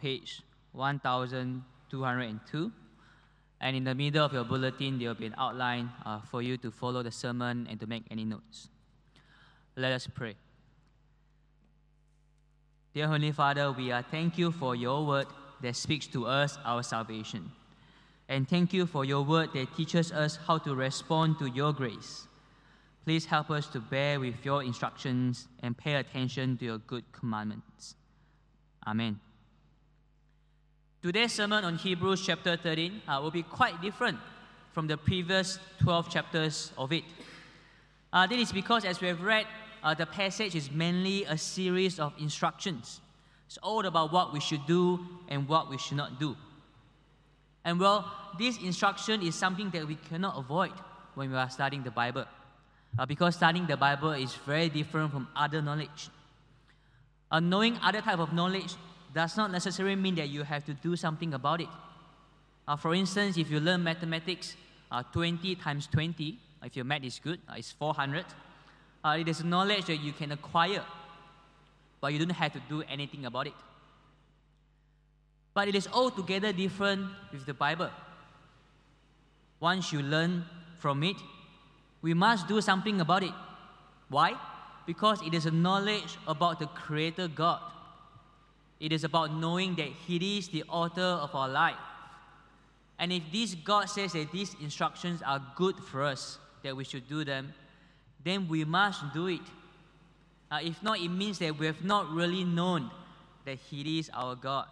page 1202. And in the middle of your bulletin, there will be an outline uh, for you to follow the sermon and to make any notes. Let us pray. Dear Heavenly Father, we are thank you for your word that speaks to us our salvation. And thank you for your word that teaches us how to respond to your grace. Please help us to bear with your instructions and pay attention to your good commandments. Amen. Today's sermon on Hebrews chapter 13 uh, will be quite different from the previous 12 chapters of it. Uh, this is because, as we have read, uh, the passage is mainly a series of instructions. It's all about what we should do and what we should not do. And well, this instruction is something that we cannot avoid when we are studying the Bible. Uh, because studying the Bible is very different from other knowledge. Uh, knowing other type of knowledge does not necessarily mean that you have to do something about it. Uh, for instance, if you learn mathematics, uh, 20 times 20, if your math is good, uh, is 400. Uh, it is knowledge that you can acquire, but you don't have to do anything about it. But it is altogether different with the Bible. Once you learn from it, we must do something about it. Why? Because it is a knowledge about the Creator God. It is about knowing that He is the author of our life. And if this God says that these instructions are good for us, that we should do them, then we must do it. Uh, if not, it means that we have not really known that He is our God.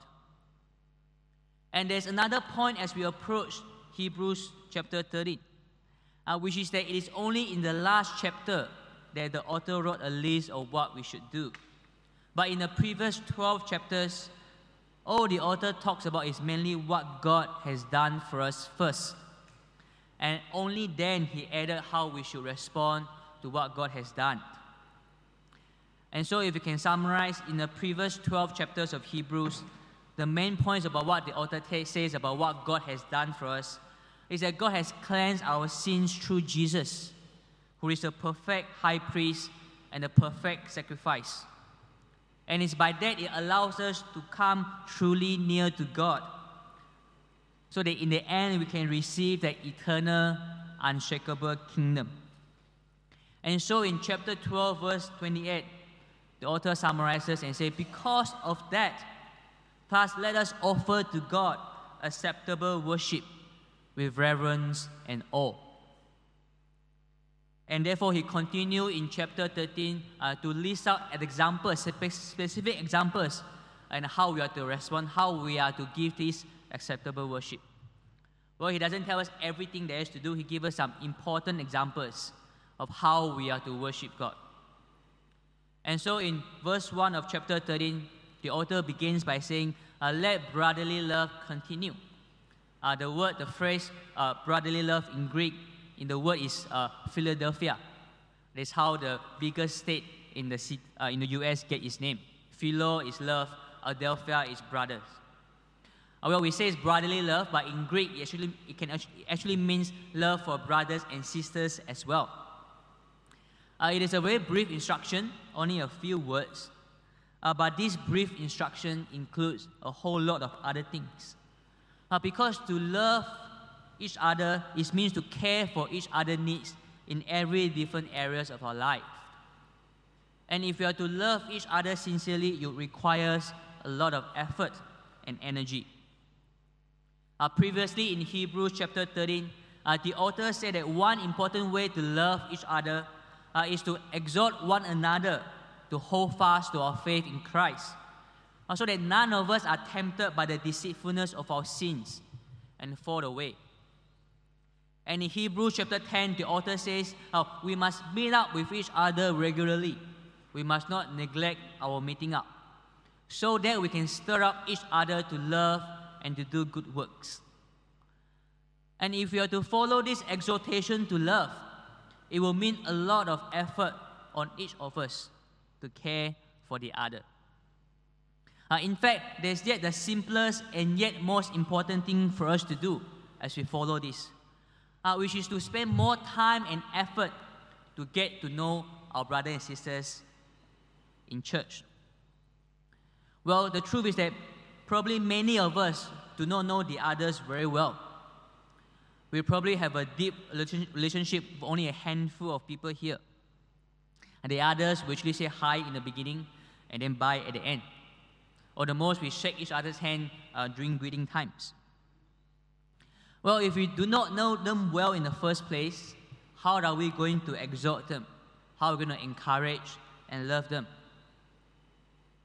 And there's another point as we approach Hebrews chapter 13, uh, which is that it is only in the last chapter that the author wrote a list of what we should do. But in the previous 12 chapters, all the author talks about is mainly what God has done for us first. And only then he added how we should respond to what God has done. And so, if you can summarize in the previous 12 chapters of Hebrews, the main points about what the author says about what God has done for us is that God has cleansed our sins through Jesus, who is a perfect high priest and a perfect sacrifice. And it's by that it allows us to come truly near to God. So that in the end we can receive that eternal, unshakable kingdom. And so in chapter 12, verse 28, the author summarizes and says, Because of that, thus let us offer to God acceptable worship with reverence and awe. And therefore, he continued in chapter 13 uh, to list out examples, specific examples, and how we are to respond, how we are to give this acceptable worship. Well, he doesn't tell us everything there is to do, he gives us some important examples of how we are to worship God. And so, in verse 1 of chapter 13, the author begins by saying, uh, Let brotherly love continue. Uh, the word, the phrase uh, brotherly love in Greek in the word is uh, Philadelphia. That's how the biggest state in the, city, uh, in the US get its name. Philo is love, Adelphia is brothers. Uh, well, we say it's brotherly love, but in Greek, it actually, it can actually, it actually means love for brothers and sisters as well. Uh, it is a very brief instruction, only a few words. Uh, but this brief instruction includes a whole lot of other things. Uh, because to love each other, it means to care for each other needs in every different areas of our life. And if you are to love each other sincerely, it requires a lot of effort and energy. Uh, previously in Hebrews chapter 13, uh, the author said that one important way to love each other uh, is to exhort one another to hold fast to our faith in Christ, uh, so that none of us are tempted by the deceitfulness of our sins and fall away. And in Hebrews chapter 10, the author says, we must meet up with each other regularly. We must not neglect our meeting up, so that we can stir up each other to love and to do good works. And if we are to follow this exhortation to love, it will mean a lot of effort on each of us to care for the other. Uh, in fact, there's yet the simplest and yet most important thing for us to do as we follow this uh, which is to spend more time and effort to get to know our brothers and sisters in church. Well, the truth is that probably many of us do not know the others very well. We probably have a deep relationship with only a handful of people here. And the others we actually say hi in the beginning and then bye at the end. Or the most, we shake each other's hand uh, during greeting times. Well, if we do not know them well in the first place, how are we going to exhort them? How are we going to encourage and love them?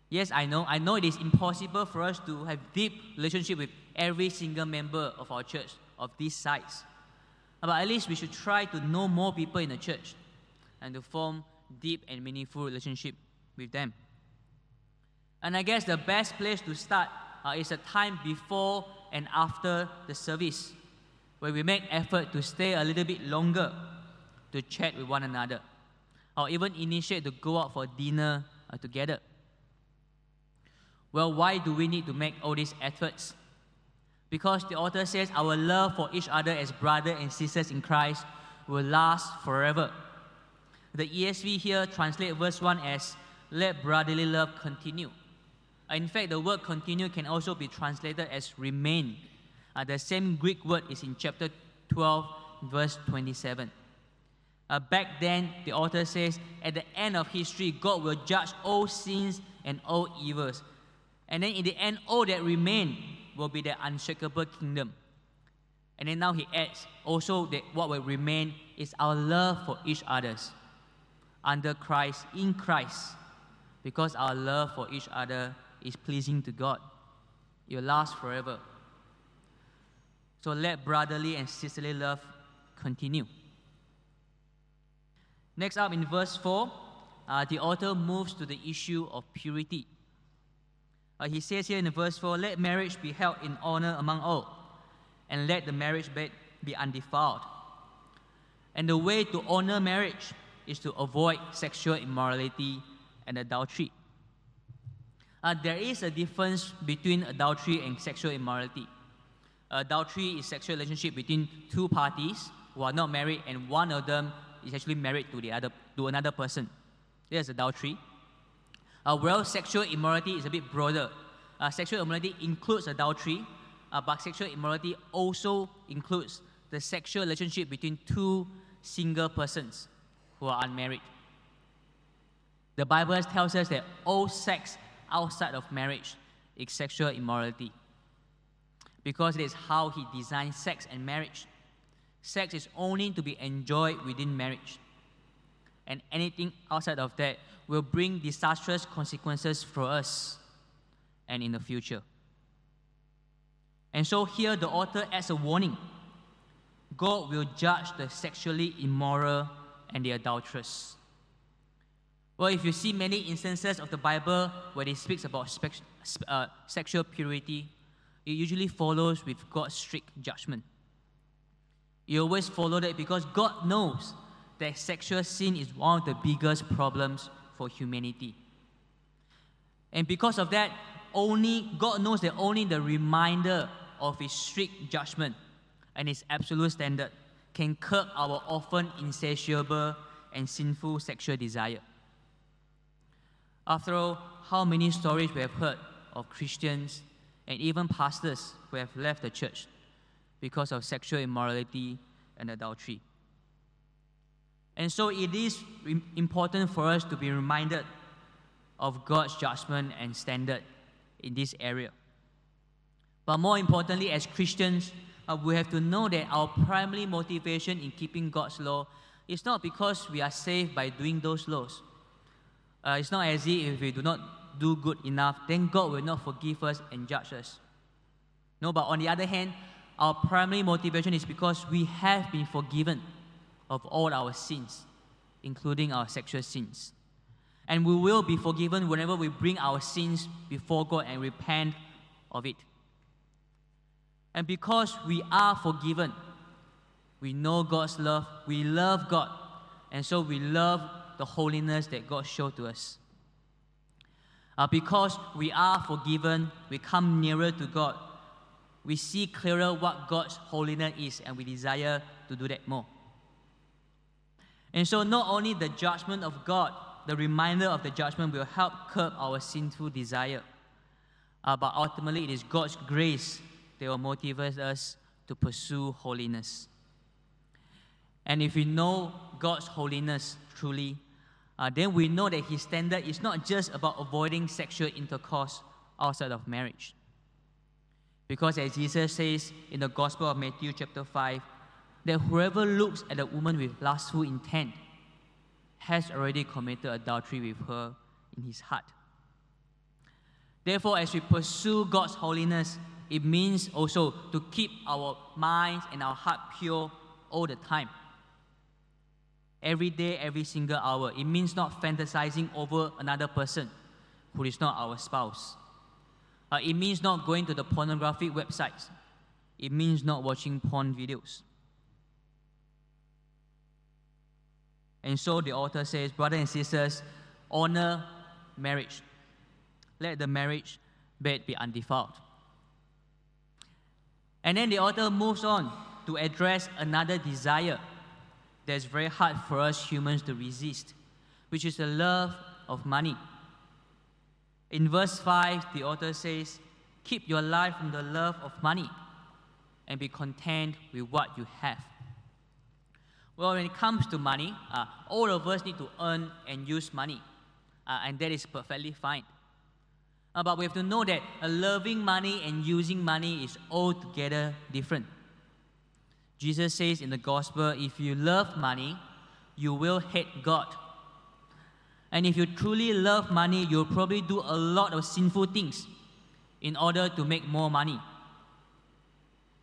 Yes, I know. I know it is impossible for us to have deep relationship with every single member of our church of this size. But at least we should try to know more people in the church and to form deep and meaningful relationship with them. And I guess the best place to start uh, is a time before and after the service, where we make effort to stay a little bit longer to chat with one another, or even initiate to go out for dinner uh, together. Well, why do we need to make all these efforts? Because the author says our love for each other as brothers and sisters in Christ will last forever. The ESV here translates verse 1 as let brotherly love continue. In fact, the word continue can also be translated as remain. Uh, the same Greek word is in chapter 12, verse 27. Uh, back then, the author says, at the end of history, God will judge all sins and all evils. And then in the end, all that remain will be the unshakable kingdom. And then now he adds also that what will remain is our love for each others under Christ, in Christ, because our love for each other is pleasing to God. It will last forever. So let brotherly and sisterly love continue. Next up in verse 4, uh, the author moves to the issue of purity. Uh, he says here in verse 4 let marriage be held in honor among all, and let the marriage bed be undefiled. And the way to honor marriage is to avoid sexual immorality and adultery. Uh, there is a difference between adultery and sexual immorality. Adultery is sexual relationship between two parties who are not married, and one of them is actually married to the other to another person. There's adultery. Uh, well, sexual immorality is a bit broader. Uh, sexual immorality includes adultery, uh, but sexual immorality also includes the sexual relationship between two single persons who are unmarried. The Bible tells us that all sex outside of marriage is sexual immorality because it is how He designed sex and marriage. Sex is only to be enjoyed within marriage, and anything outside of that will bring disastrous consequences for us and in the future. And so here the author adds a warning God will judge the sexually immoral and the adulteress. Well, if you see many instances of the Bible where it speaks about spe- uh, sexual purity, it usually follows with God's strict judgment. You always follow that because God knows that sexual sin is one of the biggest problems for humanity. And because of that, only God knows that only the reminder of his strict judgment and his absolute standard can curb our often insatiable and sinful sexual desire. After all, how many stories we have heard of Christians and even pastors who have left the church because of sexual immorality and adultery. And so it is important for us to be reminded of God's judgment and standard in this area. But more importantly, as Christians, uh, we have to know that our primary motivation in keeping God's law is not because we are saved by doing those laws. Uh, it's not as if if we do not do good enough, then God will not forgive us and judge us. No, but on the other hand, our primary motivation is because we have been forgiven of all our sins, including our sexual sins. And we will be forgiven whenever we bring our sins before God and repent of it. And because we are forgiven, we know God's love, we love God, and so we love the holiness that God showed to us. Uh, because we are forgiven, we come nearer to God. We see clearer what God's holiness is, and we desire to do that more. And so, not only the judgment of God, the reminder of the judgment will help curb our sinful desire, uh, but ultimately it is God's grace that will motivate us to pursue holiness. And if we know God's holiness truly, uh, then we know that His standard is not just about avoiding sexual intercourse outside of marriage. Because as Jesus says in the Gospel of Matthew, chapter 5, that whoever looks at a woman with lustful intent has already committed adultery with her in his heart. Therefore, as we pursue God's holiness, it means also to keep our minds and our heart pure all the time. Every day, every single hour. It means not fantasizing over another person who is not our spouse. Uh, it means not going to the pornographic websites. It means not watching porn videos. And so the author says, brothers and sisters, honor marriage. Let the marriage bed be undefiled. And then the author moves on to address another desire that's very hard for us humans to resist, which is the love of money. In verse 5, the author says, Keep your life from the love of money and be content with what you have. Well, when it comes to money, uh, all of us need to earn and use money, uh, and that is perfectly fine. Uh, but we have to know that loving money and using money is altogether different. Jesus says in the gospel if you love money, you will hate God. And if you truly love money, you'll probably do a lot of sinful things in order to make more money.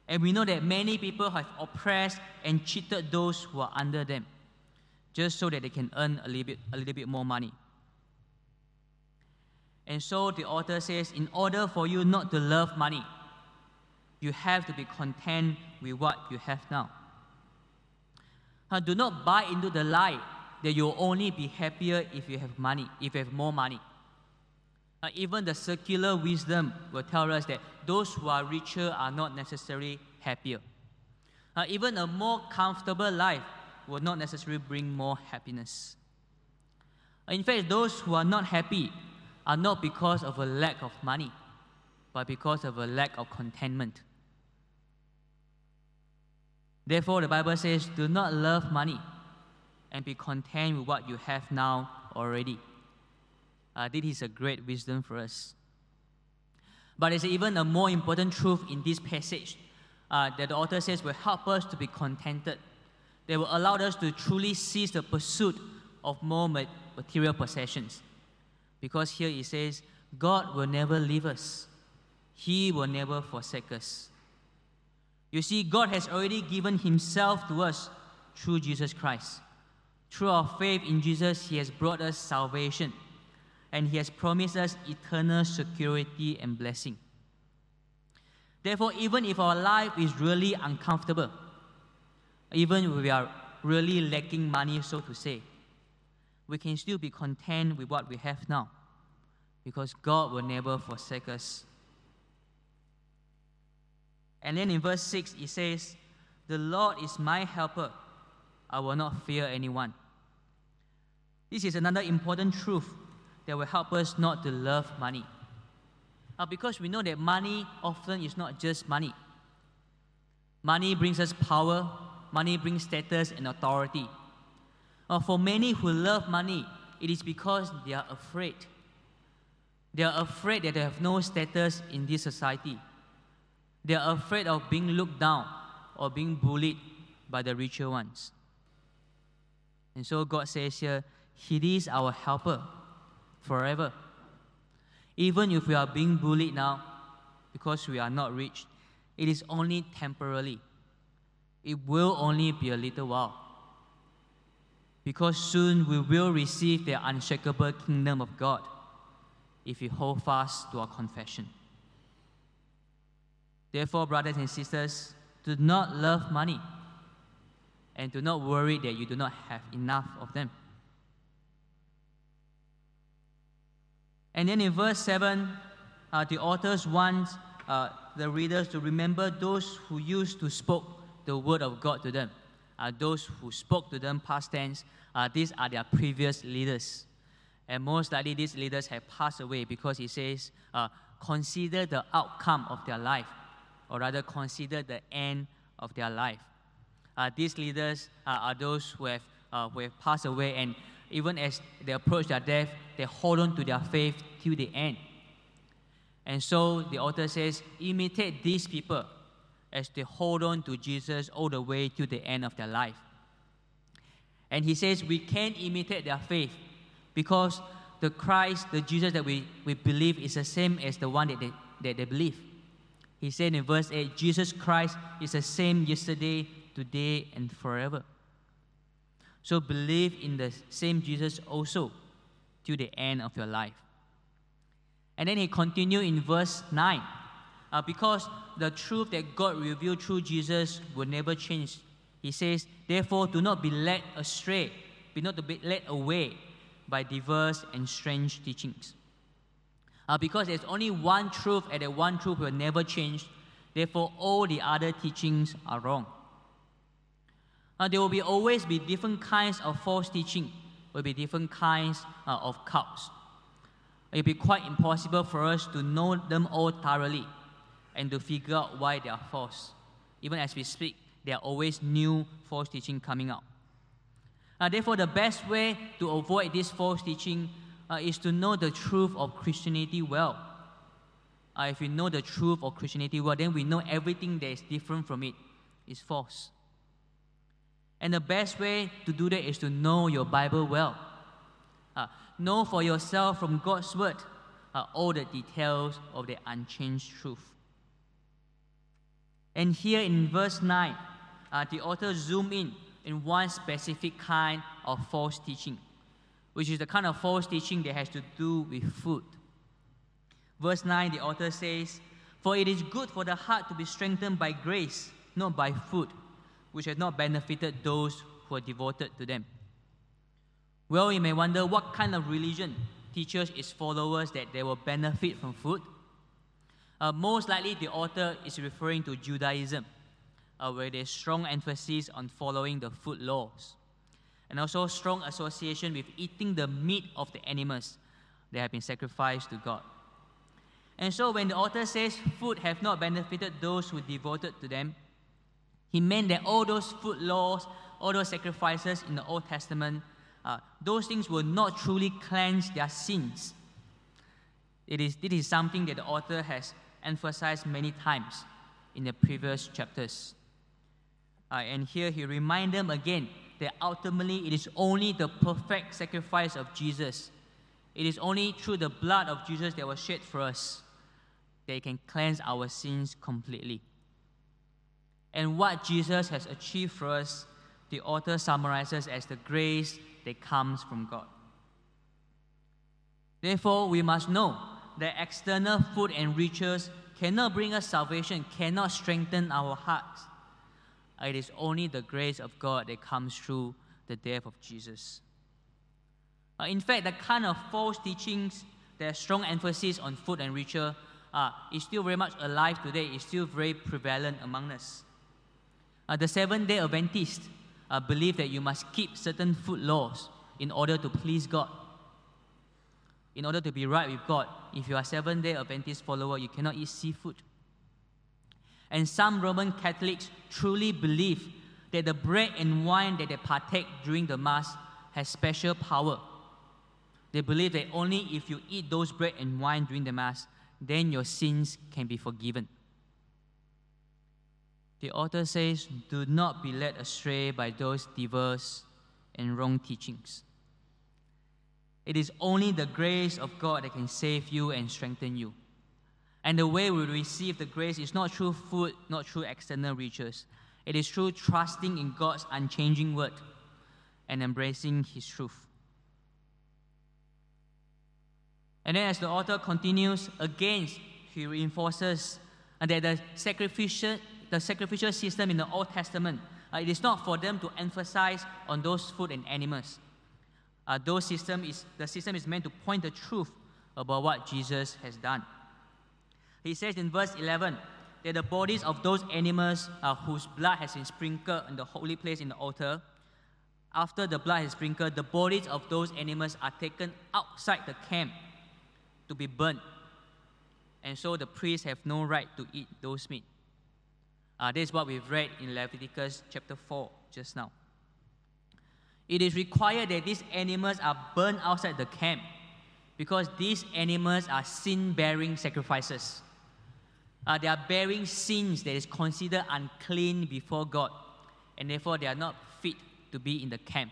And we know that many people have oppressed and cheated those who are under them just so that they can earn a little bit, a little bit more money. And so the author says, in order for you not to love money, you have to be content with what you have now. Uh, do not buy into the lie that you'll only be happier if you have money, if you have more money. Uh, even the circular wisdom will tell us that those who are richer are not necessarily happier. Uh, even a more comfortable life will not necessarily bring more happiness. Uh, in fact, those who are not happy are not because of a lack of money, but because of a lack of contentment. Therefore, the Bible says, do not love money and be content with what you have now already. Uh, this is a great wisdom for us. But there's even a more important truth in this passage uh, that the author says will help us to be contented. They will allow us to truly cease the pursuit of more material possessions. Because here it says, God will never leave us, He will never forsake us. You see, God has already given Himself to us through Jesus Christ. Through our faith in Jesus, He has brought us salvation, and He has promised us eternal security and blessing. Therefore, even if our life is really uncomfortable, even if we are really lacking money, so to say, we can still be content with what we have now because God will never forsake us and then in verse 6, it says, The Lord is my helper. I will not fear anyone. This is another important truth that will help us not to love money. Uh, because we know that money often is not just money. Money brings us power, money brings status and authority. Uh, for many who love money, it is because they are afraid. They are afraid that they have no status in this society. They are afraid of being looked down or being bullied by the richer ones. And so God says here, He is our helper forever. Even if we are being bullied now because we are not rich, it is only temporarily. It will only be a little while. Because soon we will receive the unshakable kingdom of God if we hold fast to our confession. Therefore, brothers and sisters, do not love money and do not worry that you do not have enough of them. And then in verse 7, uh, the authors want uh, the readers to remember those who used to spoke the word of God to them. Uh, those who spoke to them past tense, uh, these are their previous leaders. And most likely these leaders have passed away because he says, uh, consider the outcome of their life, or rather, consider the end of their life. Uh, these leaders uh, are those who have, uh, who have passed away, and even as they approach their death, they hold on to their faith till the end. And so the author says, imitate these people as they hold on to Jesus all the way to the end of their life. And he says we can imitate their faith because the Christ, the Jesus that we, we believe, is the same as the one that they, that they believe. He said in verse 8, Jesus Christ is the same yesterday, today, and forever. So believe in the same Jesus also to the end of your life. And then he continued in verse 9. Uh, because the truth that God revealed through Jesus will never change. He says, Therefore, do not be led astray, be not be led away by diverse and strange teachings. Uh, because there's only one truth, and that one truth will never change. Therefore, all the other teachings are wrong. Uh, there will be always be different kinds of false teaching, will be different kinds uh, of cults. It will be quite impossible for us to know them all thoroughly and to figure out why they are false. Even as we speak, there are always new false teaching coming out. Uh, therefore, the best way to avoid this false teaching uh, is to know the truth of Christianity well. Uh, if we know the truth of Christianity well, then we know everything that is different from it is false. And the best way to do that is to know your Bible well. Uh, know for yourself from God's Word uh, all the details of the unchanged truth. And here in verse 9, uh, the author zoom in in one specific kind of false teaching, which is the kind of false teaching that has to do with food. Verse 9, the author says, For it is good for the heart to be strengthened by grace, not by food, which has not benefited those who are devoted to them. Well, you may wonder what kind of religion teaches its followers that they will benefit from food. Uh, most likely, the author is referring to Judaism, uh, where there's strong emphasis on following the food laws, and also strong association with eating the meat of the animals that have been sacrificed to God. And so, when the author says food have not benefited those who devoted to them, he meant that all those food laws, all those sacrifices in the Old Testament, uh, those things will not truly cleanse their sins. It is, it is something that the author has emphasized many times in the previous chapters. Uh, and here he reminds them again that ultimately it is only the perfect sacrifice of Jesus. It is only through the blood of Jesus that was shed for us that He can cleanse our sins completely. And what Jesus has achieved for us, the author summarizes as the grace that comes from God. Therefore, we must know that external food and riches cannot bring us salvation, cannot strengthen our hearts. It is only the grace of God that comes through the death of Jesus. Uh, in fact, the kind of false teachings that strong emphasis on food and ritual uh, is still very much alive today, is still very prevalent among us. Uh, the Seventh day Adventists uh, believe that you must keep certain food laws in order to please God in order to be right with God, if you are Seventh day Adventist follower, you cannot eat seafood. And some Roman Catholics truly believe that the bread and wine that they partake during the Mass has special power. They believe that only if you eat those bread and wine during the Mass, then your sins can be forgiven. The author says, Do not be led astray by those diverse and wrong teachings. It is only the grace of God that can save you and strengthen you. And the way we receive the grace is not through food, not through external riches. It is through trusting in God's unchanging word and embracing His truth. And then, as the author continues, again, he reinforces that the sacrificial, the sacrificial system in the Old Testament, uh, it is not for them to emphasize on those food and animals uh, those system is, the system is meant to point the truth about what Jesus has done. He says in verse 11 that the bodies of those animals uh, whose blood has been sprinkled in the holy place in the altar, after the blood is sprinkled, the bodies of those animals are taken outside the camp to be burned. and so the priests have no right to eat those meat. Uh, this is what we've read in Leviticus chapter 4 just now. It is required that these animals are burned outside the camp because these animals are sin bearing sacrifices. Uh, they are bearing sins that is considered unclean before God, and therefore they are not fit to be in the camp.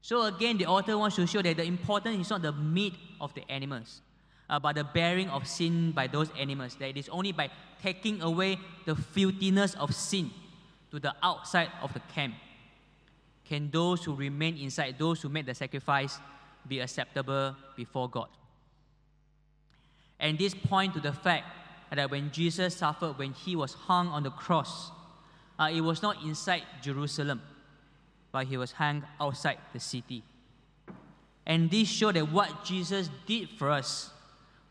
So, again, the author wants to show that the importance is not the meat of the animals, uh, but the bearing of sin by those animals. That it is only by taking away the filthiness of sin to the outside of the camp can those who remain inside, those who make the sacrifice, be acceptable before God. And this point to the fact that when Jesus suffered, when he was hung on the cross, uh, it was not inside Jerusalem, but he was hung outside the city. And this showed that what Jesus did for us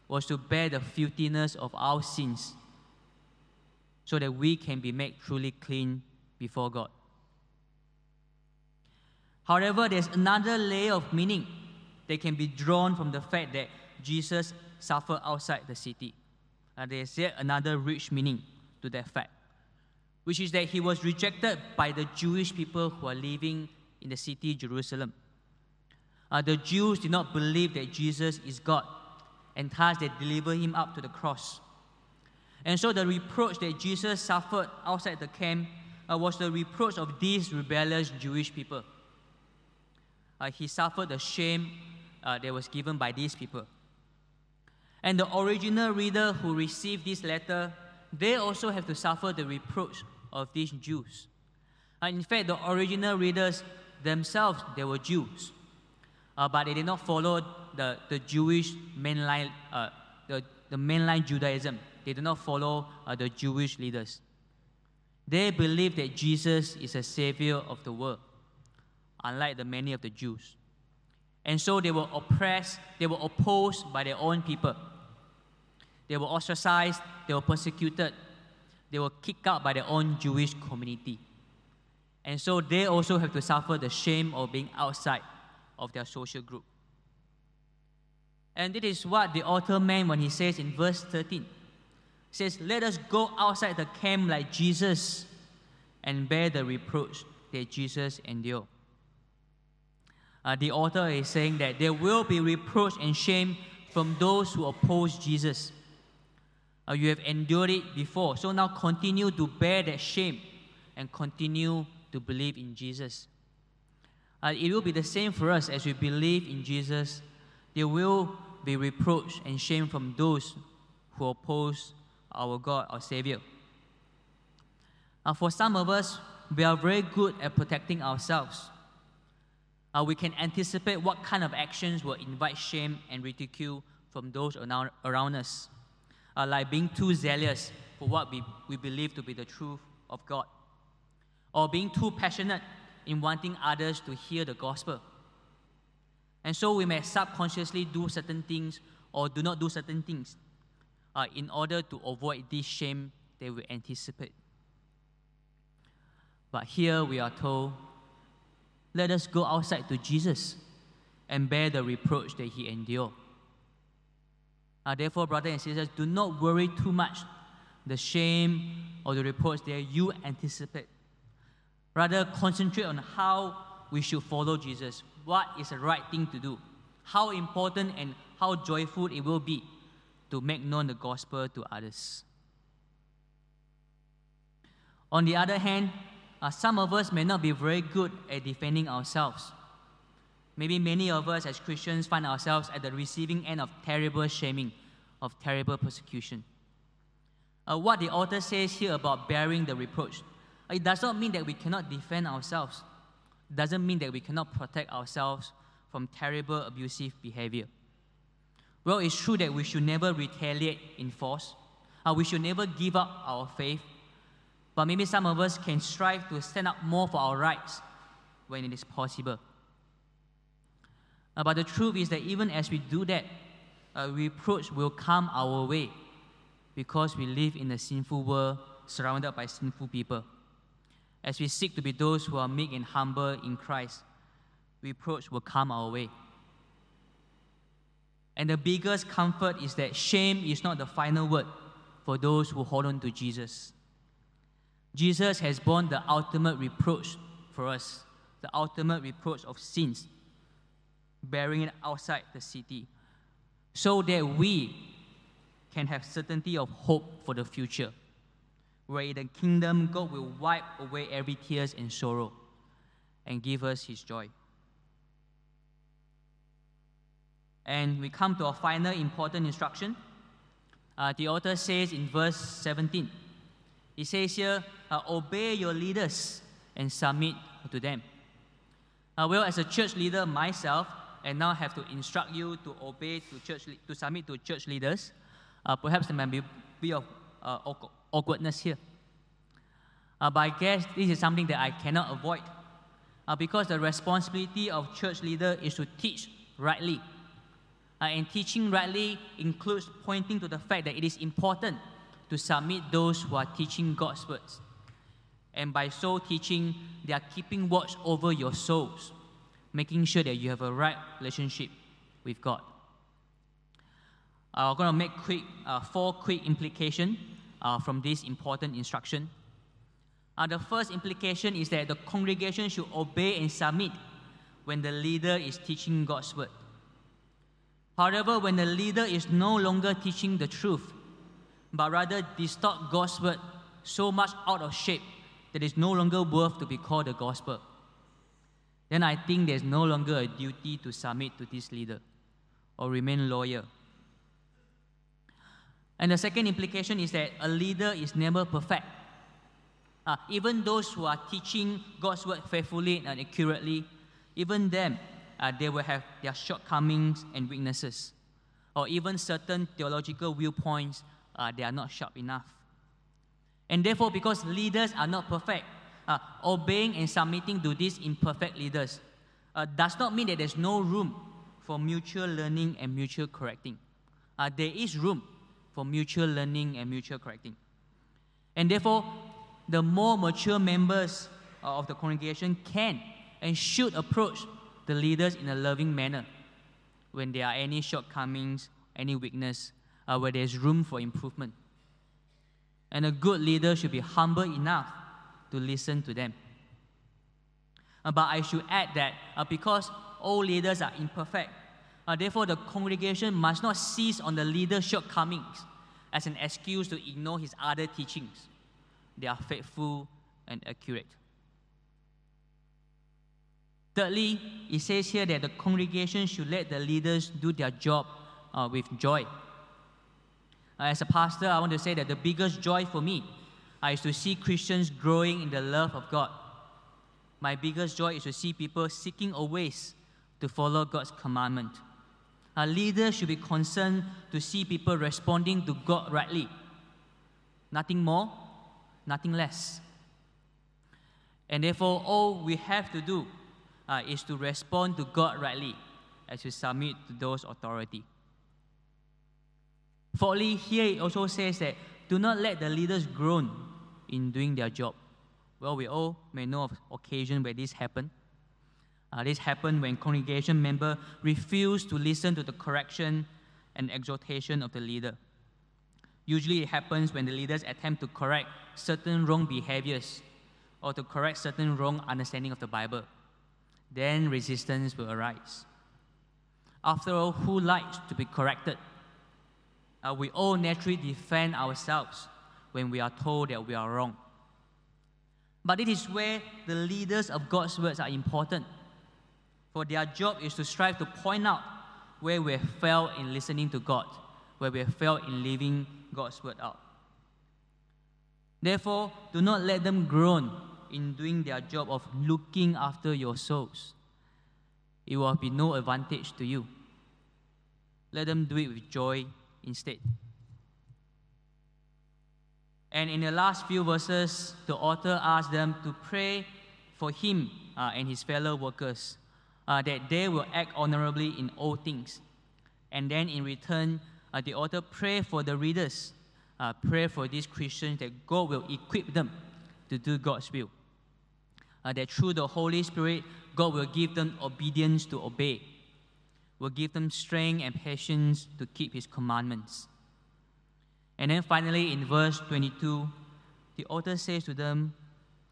was to bear the filthiness of our sins so that we can be made truly clean before God. However, there's another layer of meaning that can be drawn from the fact that Jesus suffered outside the city. Uh, there's yet another rich meaning to that fact, which is that he was rejected by the Jewish people who are living in the city Jerusalem. Uh, the Jews did not believe that Jesus is God, and thus they delivered him up to the cross. And so the reproach that Jesus suffered outside the camp uh, was the reproach of these rebellious Jewish people. Uh, he suffered the shame uh, that was given by these people. And the original reader who received this letter, they also have to suffer the reproach of these Jews. Uh, in fact, the original readers themselves, they were Jews. Uh, but they did not follow the, the Jewish mainline, uh, the, the mainline Judaism. They did not follow uh, the Jewish leaders. They believed that Jesus is a savior of the world, unlike the many of the Jews. And so they were oppressed, they were opposed by their own people. They were ostracized, they were persecuted, they were kicked out by their own Jewish community. And so they also have to suffer the shame of being outside of their social group. And it is what the author meant when he says in verse 13. He says, Let us go outside the camp like Jesus and bear the reproach that Jesus endured uh, the author is saying that there will be reproach and shame from those who oppose Jesus. Uh, you have endured it before, so now continue to bear that shame and continue to believe in Jesus. Uh, it will be the same for us as we believe in Jesus. There will be reproach and shame from those who oppose our God, our Savior. Uh, for some of us, we are very good at protecting ourselves uh, we can anticipate what kind of actions will invite shame and ridicule from those around, around us, uh, like being too zealous for what we, we believe to be the truth of God, or being too passionate in wanting others to hear the gospel. And so we may subconsciously do certain things or do not do certain things uh, in order to avoid this shame that we anticipate. But here we are told let us go outside to Jesus and bear the reproach that he endured. Uh, therefore, brothers and sisters, do not worry too much the shame or the reproach that you anticipate. Rather, concentrate on how we should follow Jesus. What is the right thing to do? How important and how joyful it will be to make known the gospel to others. On the other hand, uh, some of us may not be very good at defending ourselves. Maybe many of us as Christians find ourselves at the receiving end of terrible shaming, of terrible persecution. Uh, what the author says here about bearing the reproach, uh, it does not mean that we cannot defend ourselves. It doesn't mean that we cannot protect ourselves from terrible abusive behavior. Well, it's true that we should never retaliate in force. Uh, we should never give up our faith but maybe some of us can strive to stand up more for our rights when it is possible. Uh, but the truth is that even as we do that, a reproach will come our way because we live in a sinful world surrounded by sinful people. As we seek to be those who are meek and humble in Christ, reproach will come our way. And the biggest comfort is that shame is not the final word for those who hold on to Jesus. Jesus has borne the ultimate reproach for us, the ultimate reproach of sins, bearing it outside the city, so that we can have certainty of hope for the future, where in the kingdom God will wipe away every tears and sorrow and give us his joy. And we come to a final important instruction. Uh, the author says in verse 17, he says here, uh, obey your leaders and submit to them. Uh, well, as a church leader myself, and now have to instruct you to obey to church to submit to church leaders. Uh, perhaps there might be a bit of uh, awkwardness here. Uh, but I guess this is something that I cannot avoid uh, because the responsibility of church leader is to teach rightly. Uh, and teaching rightly includes pointing to the fact that it is important to submit those who are teaching God's words. And by so teaching, they are keeping watch over your souls, making sure that you have a right relationship with God. I'm going to make quick, uh, four quick implications uh, from this important instruction. Uh, the first implication is that the congregation should obey and submit when the leader is teaching God's word. However, when the leader is no longer teaching the truth, but rather distort God's word so much out of shape that it's no longer worth to be called the gospel, then I think there's no longer a duty to submit to this leader or remain loyal. And the second implication is that a leader is never perfect. Uh, even those who are teaching God's word faithfully and accurately, even them, uh, they will have their shortcomings and weaknesses, or even certain theological viewpoints, uh, they are not sharp enough. And therefore, because leaders are not perfect, uh, obeying and submitting to these imperfect leaders uh, does not mean that there's no room for mutual learning and mutual correcting. Uh, there is room for mutual learning and mutual correcting. And therefore, the more mature members of the congregation can and should approach the leaders in a loving manner when there are any shortcomings, any weakness, uh, where there's room for improvement. And a good leader should be humble enough to listen to them. Uh, but I should add that uh, because all leaders are imperfect, uh, therefore the congregation must not seize on the leader's shortcomings as an excuse to ignore his other teachings they are faithful and accurate. Thirdly, it says here that the congregation should let the leaders do their job uh, with joy. Uh, as a pastor, I want to say that the biggest joy for me uh, is to see Christians growing in the love of God. My biggest joy is to see people seeking a ways to follow God's commandment. Our leaders should be concerned to see people responding to God rightly. Nothing more, nothing less. And therefore, all we have to do uh, is to respond to God rightly as we submit to those authority. Fourthly, here it also says that do not let the leaders groan in doing their job. Well, we all may know of occasion where this happened. Uh, this happened when congregation member refused to listen to the correction and exhortation of the leader. Usually it happens when the leaders attempt to correct certain wrong behaviors or to correct certain wrong understanding of the Bible. Then resistance will arise. After all, who likes to be corrected? Uh, we all naturally defend ourselves when we are told that we are wrong. But it is where the leaders of God's words are important. For their job is to strive to point out where we have failed in listening to God, where we have failed in living God's word out. Therefore, do not let them groan in doing their job of looking after your souls. It will be no advantage to you. Let them do it with joy instead. And in the last few verses, the author asks them to pray for him uh, and his fellow workers uh, that they will act honorably in all things. And then in return, uh, the author pray for the readers, uh, pray for these Christians that God will equip them to do God's will. Uh, that through the Holy Spirit, God will give them obedience to obey. will give them strength and patience to keep his commandments. And then finally, in verse 22, the author says to them,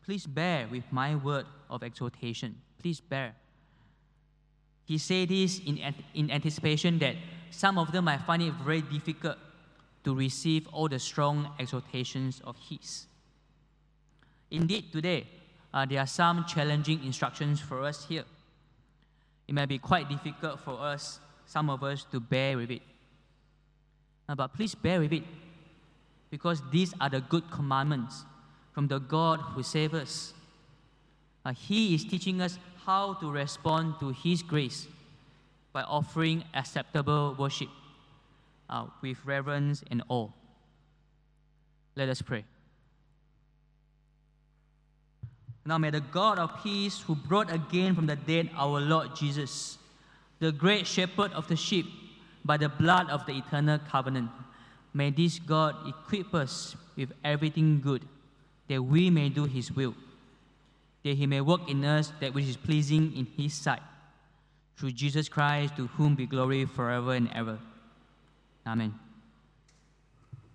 Please bear with my word of exhortation. Please bear. He said this in, in anticipation that some of them might find it very difficult to receive all the strong exhortations of His. Indeed, today, uh, there are some challenging instructions for us here. It may be quite difficult for us, some of us, to bear with it. Uh, but please bear with it, because these are the good commandments from the God who saved us. Uh, he is teaching us how to respond to His grace by offering acceptable worship uh, with reverence and awe. Let us pray. Now may the God of peace, who brought again from the dead our Lord Jesus, the great shepherd of the sheep, by the blood of the eternal covenant, may this God equip us with everything good, that we may do his will, that he may work in us that which is pleasing in his sight. Through Jesus Christ, to whom be glory forever and ever. Amen.